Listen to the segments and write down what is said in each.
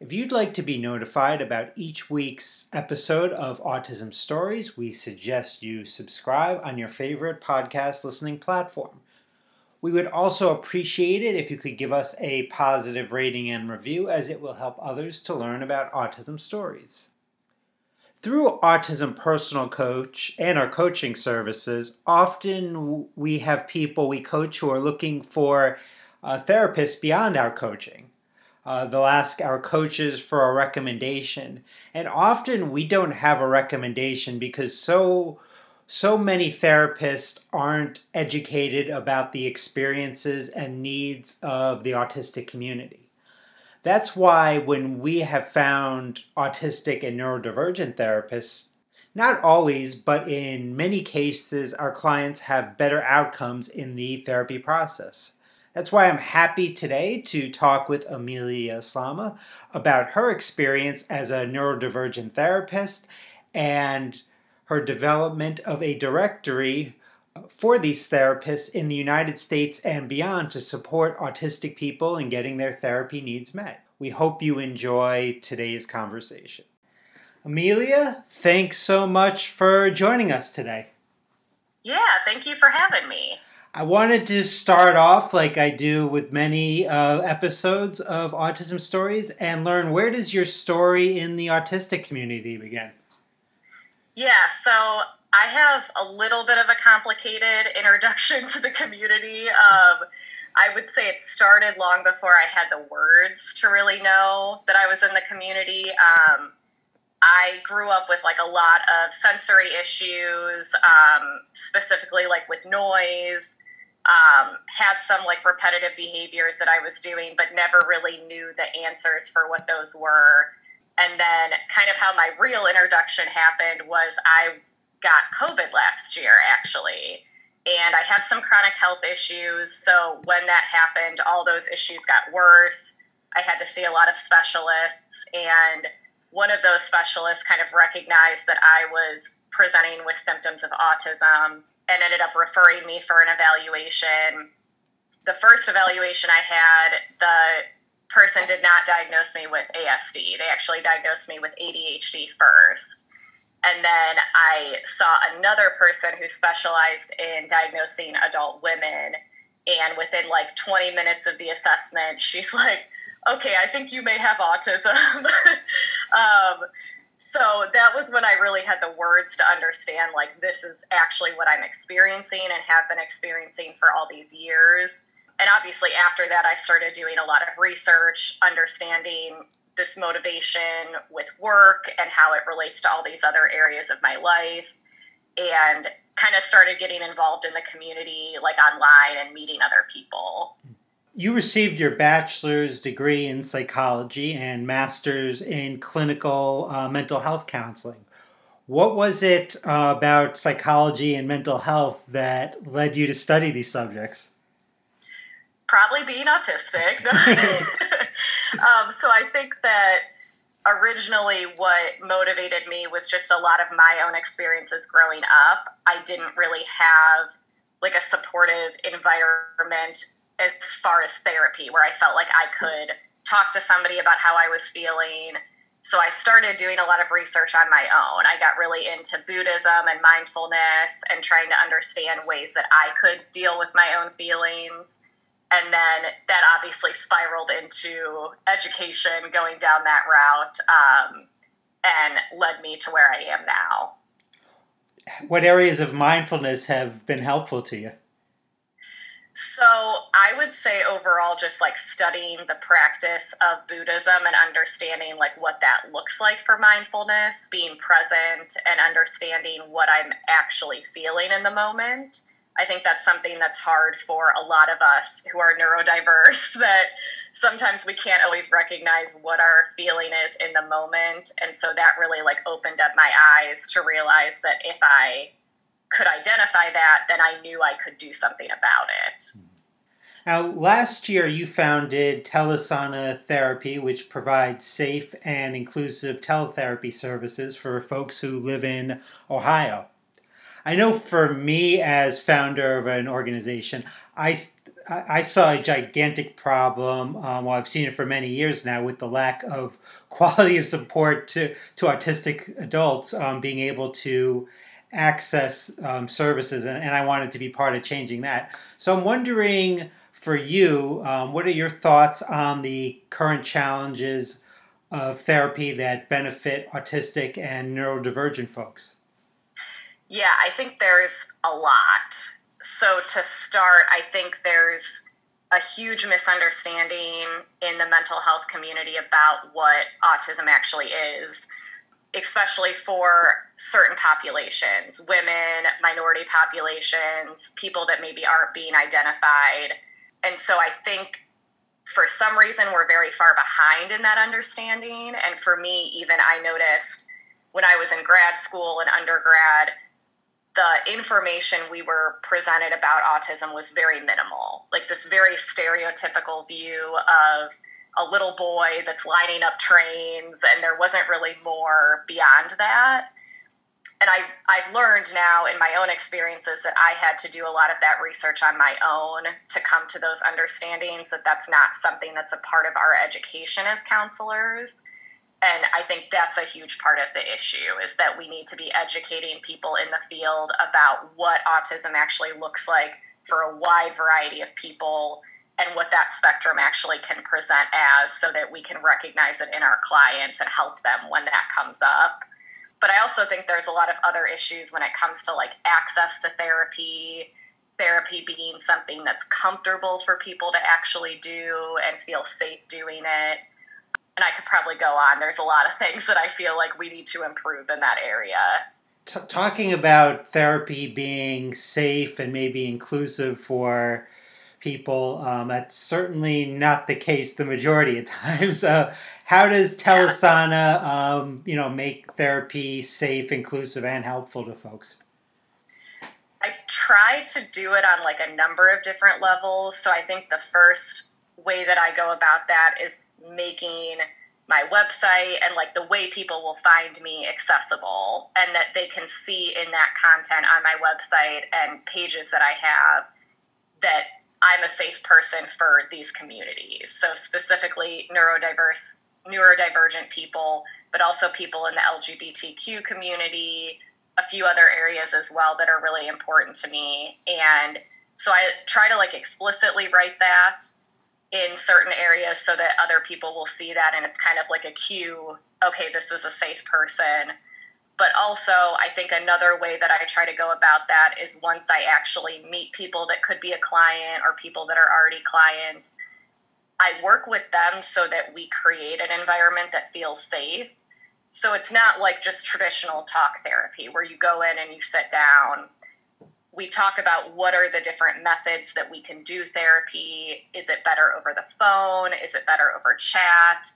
If you'd like to be notified about each week's episode of Autism Stories, we suggest you subscribe on your favorite podcast listening platform. We would also appreciate it if you could give us a positive rating and review, as it will help others to learn about autism stories. Through Autism Personal Coach and our coaching services, often we have people we coach who are looking for uh, a therapist beyond our coaching. Uh, they'll ask our coaches for a recommendation, and often we don't have a recommendation because so so many therapists aren't educated about the experiences and needs of the autistic community. That's why when we have found autistic and neurodivergent therapists, not always, but in many cases, our clients have better outcomes in the therapy process. That's why I'm happy today to talk with Amelia Slama about her experience as a neurodivergent therapist and her development of a directory for these therapists in the United States and beyond to support autistic people in getting their therapy needs met. We hope you enjoy today's conversation. Amelia, thanks so much for joining us today. Yeah, thank you for having me. I wanted to start off like I do with many uh, episodes of Autism Stories and learn where does your story in the autistic community begin? Yeah, so I have a little bit of a complicated introduction to the community. Um, I would say it started long before I had the words to really know that I was in the community. Um, I grew up with like a lot of sensory issues, um, specifically like with noise. Um, had some like repetitive behaviors that I was doing, but never really knew the answers for what those were. And then, kind of how my real introduction happened was I got COVID last year, actually. And I have some chronic health issues. So, when that happened, all those issues got worse. I had to see a lot of specialists. And one of those specialists kind of recognized that I was presenting with symptoms of autism and ended up referring me for an evaluation. The first evaluation I had, the person did not diagnose me with ASD. They actually diagnosed me with ADHD first. And then I saw another person who specialized in diagnosing adult women. And within like 20 minutes of the assessment, she's like, okay, I think you may have autism. um, so that was when I really had the words to understand like, this is actually what I'm experiencing and have been experiencing for all these years. And obviously after that i started doing a lot of research understanding this motivation with work and how it relates to all these other areas of my life and kind of started getting involved in the community like online and meeting other people hmm. You received your bachelor's degree in psychology and master's in clinical uh, mental health counseling what was it uh, about psychology and mental health that led you to study these subjects probably being autistic. um, so I think that originally what motivated me was just a lot of my own experiences growing up. I didn't really have like a supportive environment as far as therapy where I felt like I could talk to somebody about how I was feeling. So I started doing a lot of research on my own. I got really into Buddhism and mindfulness and trying to understand ways that I could deal with my own feelings and then that obviously spiraled into education going down that route um, and led me to where i am now what areas of mindfulness have been helpful to you so i would say overall just like studying the practice of buddhism and understanding like what that looks like for mindfulness being present and understanding what i'm actually feeling in the moment I think that's something that's hard for a lot of us who are neurodiverse that sometimes we can't always recognize what our feeling is in the moment. And so that really like opened up my eyes to realize that if I could identify that, then I knew I could do something about it. Now, last year you founded Telesana Therapy, which provides safe and inclusive teletherapy services for folks who live in Ohio. I know for me, as founder of an organization, I, I saw a gigantic problem. Um, well, I've seen it for many years now with the lack of quality of support to, to autistic adults um, being able to access um, services, and, and, I wanted to be part of changing that. So I'm wondering for you, um, what are your thoughts on the current challenges of therapy that benefit autistic and neurodivergent folks? Yeah, I think there's a lot. So to start, I think there's a huge misunderstanding in the mental health community about what autism actually is especially for certain populations women, minority populations, people that maybe aren't being identified. And so I think for some reason we're very far behind in that understanding. And for me, even I noticed when I was in grad school and undergrad, the information we were presented about autism was very minimal, like this very stereotypical view of a little boy that's lining up trains, and there wasn't really more beyond that. And I, I've learned now in my own experiences that I had to do a lot of that research on my own to come to those understandings that that's not something that's a part of our education as counselors. And I think that's a huge part of the issue is that we need to be educating people in the field about what autism actually looks like for a wide variety of people and what that spectrum actually can present as so that we can recognize it in our clients and help them when that comes up. But I also think there's a lot of other issues when it comes to like access to therapy, therapy being something that's comfortable for people to actually do and feel safe doing it. And I could probably go on. There's a lot of things that I feel like we need to improve in that area. T- talking about therapy being safe and maybe inclusive for people. Um, that's certainly not the case the majority of times. How does Telesana, um, you know, make therapy safe, inclusive, and helpful to folks? I try to do it on like a number of different levels. So I think the first way that I go about that is making my website and like the way people will find me accessible and that they can see in that content on my website and pages that I have that I'm a safe person for these communities. So specifically neurodiverse, neurodivergent people, but also people in the LGBTQ community, a few other areas as well that are really important to me. And so I try to like explicitly write that in certain areas so that other people will see that and it's kind of like a cue okay this is a safe person but also, I think another way that I try to go about that is once I actually meet people that could be a client or people that are already clients, I work with them so that we create an environment that feels safe. So it's not like just traditional talk therapy where you go in and you sit down. We talk about what are the different methods that we can do therapy. Is it better over the phone? Is it better over chat,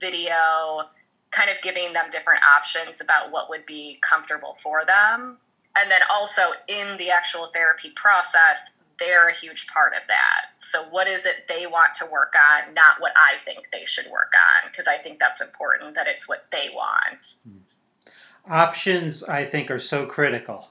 video? Kind of giving them different options about what would be comfortable for them. And then also in the actual therapy process, they're a huge part of that. So, what is it they want to work on, not what I think they should work on? Because I think that's important that it's what they want. Hmm. Options, I think, are so critical.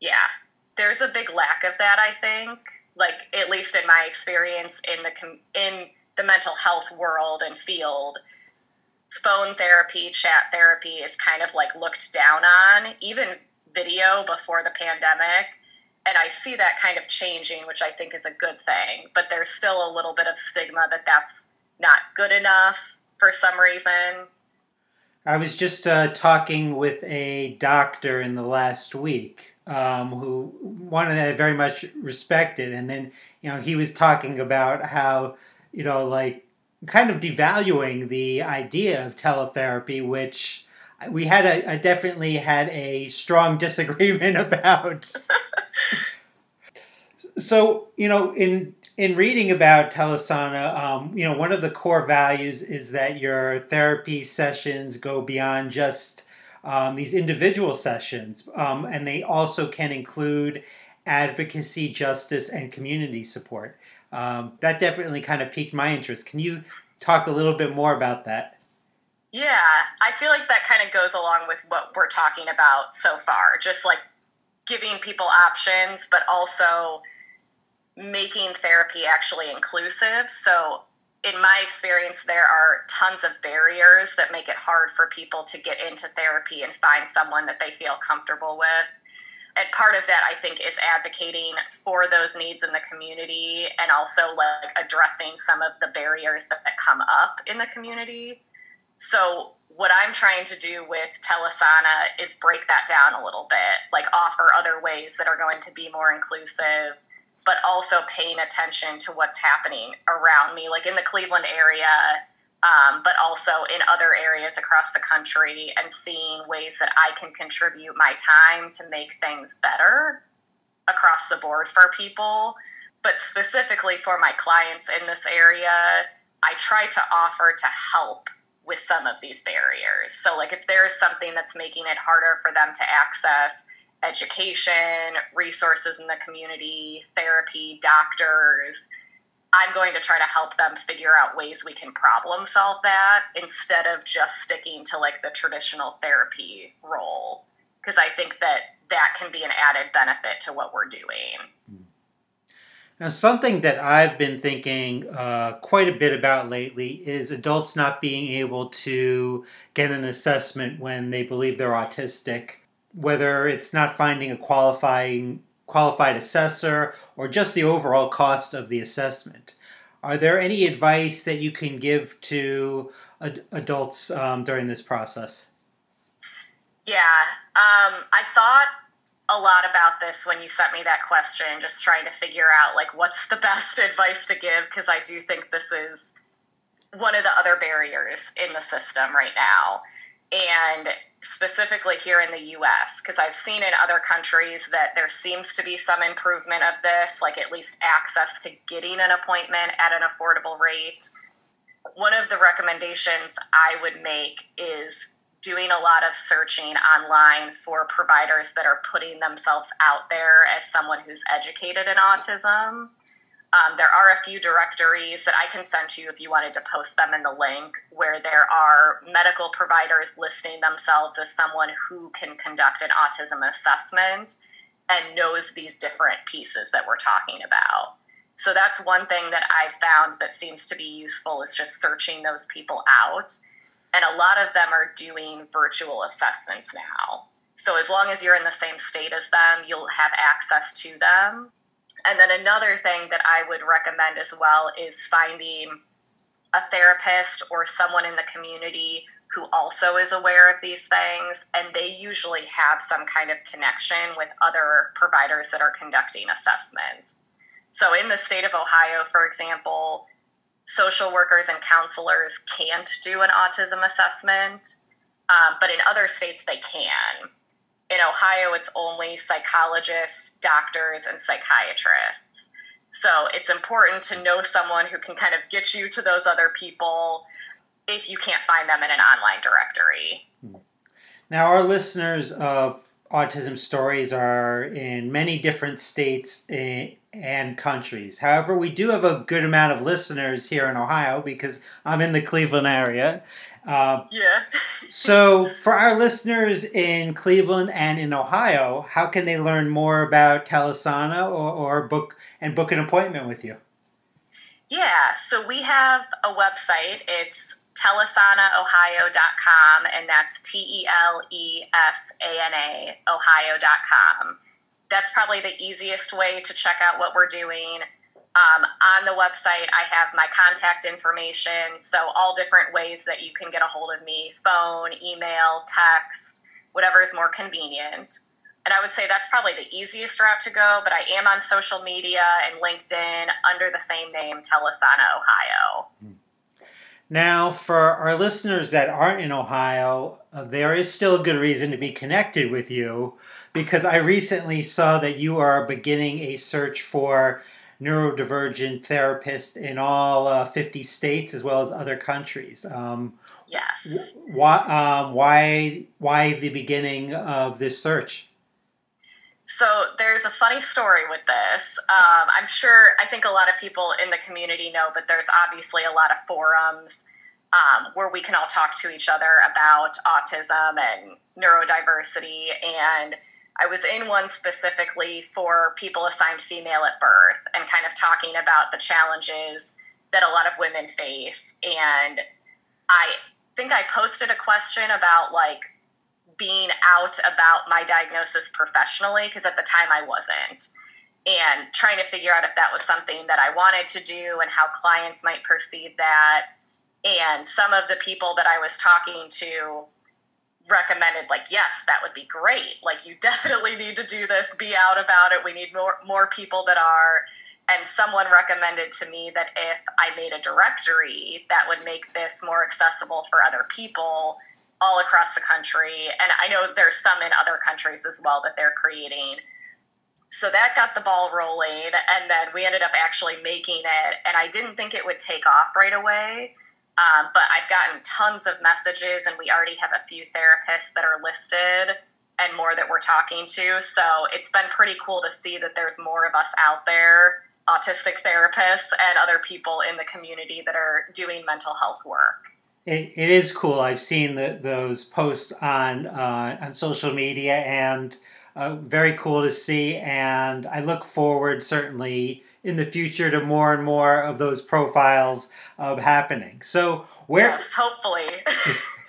Yeah, there's a big lack of that. I think, like at least in my experience in the in the mental health world and field, phone therapy, chat therapy is kind of like looked down on, even video before the pandemic. And I see that kind of changing, which I think is a good thing. But there's still a little bit of stigma that that's not good enough for some reason. I was just uh, talking with a doctor in the last week um, who one that I very much respected, and then you know he was talking about how you know like kind of devaluing the idea of teletherapy, which we had a, a definitely had a strong disagreement about. so you know, in in reading about Telesana, um, you know, one of the core values is that your therapy sessions go beyond just um, these individual sessions, um, and they also can include advocacy, justice, and community support. Um, that definitely kind of piqued my interest. Can you talk a little bit more about that? Yeah, I feel like that kind of goes along with what we're talking about so far. Just like giving people options, but also making therapy actually inclusive. So, in my experience, there are tons of barriers that make it hard for people to get into therapy and find someone that they feel comfortable with. And part of that, I think, is advocating for those needs in the community and also like addressing some of the barriers that, that come up in the community. So, what I'm trying to do with Telesana is break that down a little bit, like offer other ways that are going to be more inclusive, but also paying attention to what's happening around me, like in the Cleveland area, um, but also in other areas across the country, and seeing ways that I can contribute my time to make things better across the board for people. But specifically for my clients in this area, I try to offer to help with some of these barriers. So, like, if there's something that's making it harder for them to access education, resources in the community, therapy, doctors, I'm going to try to help them figure out ways we can problem solve that instead of just sticking to like the traditional therapy role. Because I think that that can be an added benefit to what we're doing. Hmm. Now, something that I've been thinking uh, quite a bit about lately is adults not being able to get an assessment when they believe they're autistic, whether it's not finding a qualifying qualified assessor or just the overall cost of the assessment. Are there any advice that you can give to ad- adults um, during this process? Yeah, um, I thought a lot about this when you sent me that question, just trying to figure out like what's the best advice to give because I do think this is one of the other barriers in the system right now. And specifically here in the US, because I've seen in other countries that there seems to be some improvement of this, like at least access to getting an appointment at an affordable rate. One of the recommendations I would make is doing a lot of searching online for providers that are putting themselves out there as someone who's educated in autism. Um, there are a few directories that I can send to you if you wanted to post them in the link, where there are medical providers listing themselves as someone who can conduct an autism assessment and knows these different pieces that we're talking about. So that's one thing that I've found that seems to be useful is just searching those people out and a lot of them are doing virtual assessments now. So as long as you're in the same state as them, you'll have access to them. And then another thing that I would recommend as well is finding a therapist or someone in the community who also is aware of these things, and they usually have some kind of connection with other providers that are conducting assessments. So, in the state of Ohio, for example, social workers and counselors can't do an autism assessment, um, but in other states they can. In Ohio, it's only psychologists, doctors, and psychiatrists. So it's important to know someone who can kind of get you to those other people if you can't find them in an online directory. Hmm. Now, our listeners of Autism Stories are in many different states and countries. However, we do have a good amount of listeners here in Ohio because I'm in the Cleveland area. Uh, yeah. so, for our listeners in Cleveland and in Ohio, how can they learn more about Telesana or, or book and book an appointment with you? Yeah, so we have a website. It's telesanaohio.com, and that's T E L E S A N A, ohio.com that's probably the easiest way to check out what we're doing. Um, on the website, I have my contact information, so all different ways that you can get a hold of me phone, email, text, whatever is more convenient. And I would say that's probably the easiest route to go, but I am on social media and LinkedIn under the same name, Telesana Ohio. Now, for our listeners that aren't in Ohio, uh, there is still a good reason to be connected with you because I recently saw that you are beginning a search for neurodivergent therapist in all uh, 50 states as well as other countries. Um, yes. Why, um, why, why the beginning of this search? So there's a funny story with this. Um, I'm sure, I think a lot of people in the community know, but there's obviously a lot of forums um, where we can all talk to each other about autism and neurodiversity. And I was in one specifically for people assigned female at birth and kind of talking about the challenges that a lot of women face. And I think I posted a question about like being out about my diagnosis professionally because at the time I wasn't. And trying to figure out if that was something that I wanted to do and how clients might perceive that. And some of the people that I was talking to recommended like yes that would be great like you definitely need to do this be out about it we need more more people that are and someone recommended to me that if i made a directory that would make this more accessible for other people all across the country and i know there's some in other countries as well that they're creating so that got the ball rolling and then we ended up actually making it and i didn't think it would take off right away um, but I've gotten tons of messages, and we already have a few therapists that are listed and more that we're talking to. So it's been pretty cool to see that there's more of us out there, autistic therapists and other people in the community that are doing mental health work. It, it is cool. I've seen the, those posts on uh, on social media, and uh, very cool to see. And I look forward certainly in the future to more and more of those profiles uh, happening. So where yes, hopefully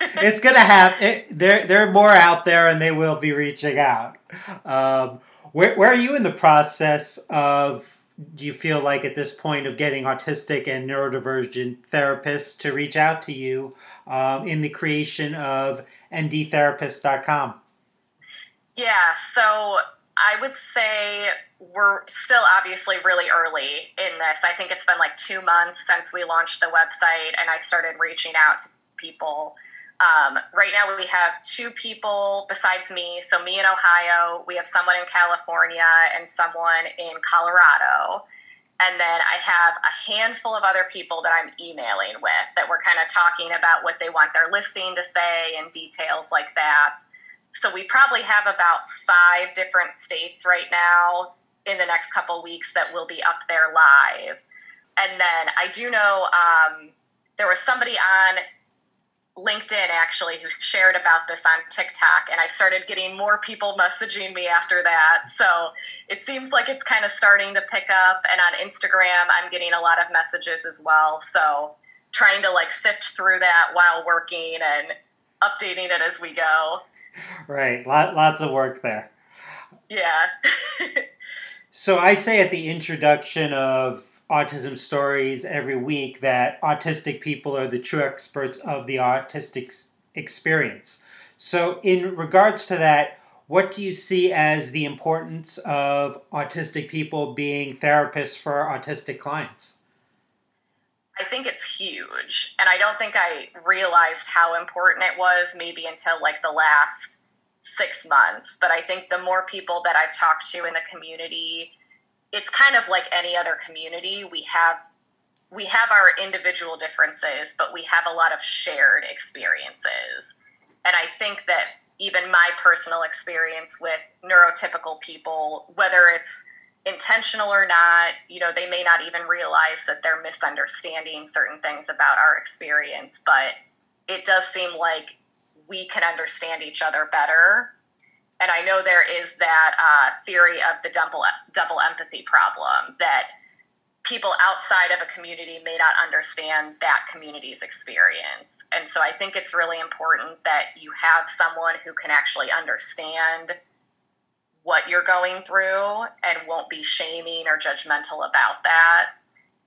it's going to happen. it, there there are more out there and they will be reaching out. Um, where where are you in the process of do you feel like at this point of getting autistic and neurodivergent therapists to reach out to you um, in the creation of ndtherapist.com? Yeah, so I would say we're still obviously really early in this. I think it's been like two months since we launched the website and I started reaching out to people. Um, right now, we have two people besides me. So, me in Ohio, we have someone in California and someone in Colorado. And then I have a handful of other people that I'm emailing with that we're kind of talking about what they want their listing to say and details like that. So we probably have about five different states right now in the next couple weeks that will be up there live. And then I do know um, there was somebody on LinkedIn actually who shared about this on TikTok, and I started getting more people messaging me after that. So it seems like it's kind of starting to pick up. And on Instagram, I'm getting a lot of messages as well. So trying to like sift through that while working and updating it as we go right. Lot, lots of work there. Yeah. so I say at the introduction of autism stories every week that autistic people are the true experts of the autistic experience. So, in regards to that, what do you see as the importance of autistic people being therapists for autistic clients? I think it's huge. And I don't think I realized how important it was maybe until like the last six months. But I think the more people that I've talked to in the community, it's kind of like any other community. We have we have our individual differences, but we have a lot of shared experiences. And I think that even my personal experience with neurotypical people, whether it's intentional or not, you know, they may not even realize that they're misunderstanding certain things about our experience, but it does seem like we can understand each other better. And I know there is that uh, theory of the double double empathy problem that people outside of a community may not understand that community's experience. And so I think it's really important that you have someone who can actually understand what you're going through and won't be shaming or judgmental about that.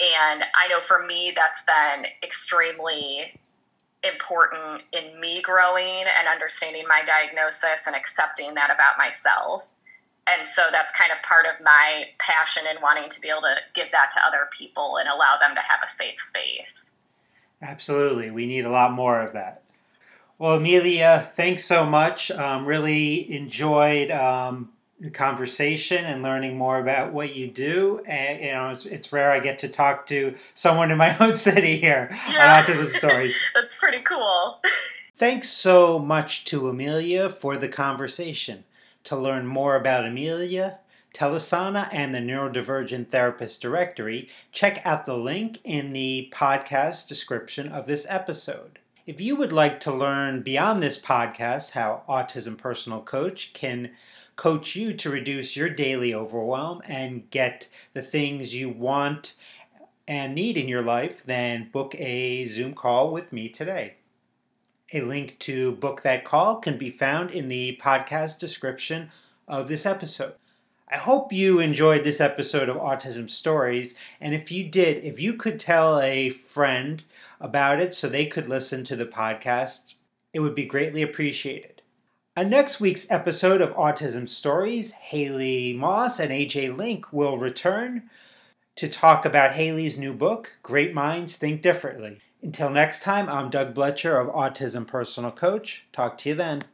And I know for me, that's been extremely important in me growing and understanding my diagnosis and accepting that about myself. And so that's kind of part of my passion in wanting to be able to give that to other people and allow them to have a safe space. Absolutely. We need a lot more of that. Well, Amelia, thanks so much. Um, really enjoyed um, the conversation and learning more about what you do. And you know, it's, it's rare I get to talk to someone in my own city here Yeah. on Autism Stories. That's pretty cool. Thanks so much to Amelia for the conversation. To learn more about Amelia, Telesana, and the Neurodivergent Therapist Directory, check out the link in the podcast description of this episode. If you would like to learn beyond this podcast how Autism Personal Coach can coach you to reduce your daily overwhelm and get the things you want and need in your life, then book a Zoom call with me today. A link to book that call can be found in the podcast description of this episode. I hope you enjoyed this episode of Autism Stories, and if you did, if you could tell a friend about it so they could listen to the podcast, it would be greatly appreciated. On next week's episode of Autism Stories, Haley Moss and AJ Link will return to talk about Haley's new book, Great Minds Think Differently. Until next time, I'm Doug Blecher of Autism Personal Coach. Talk to you then.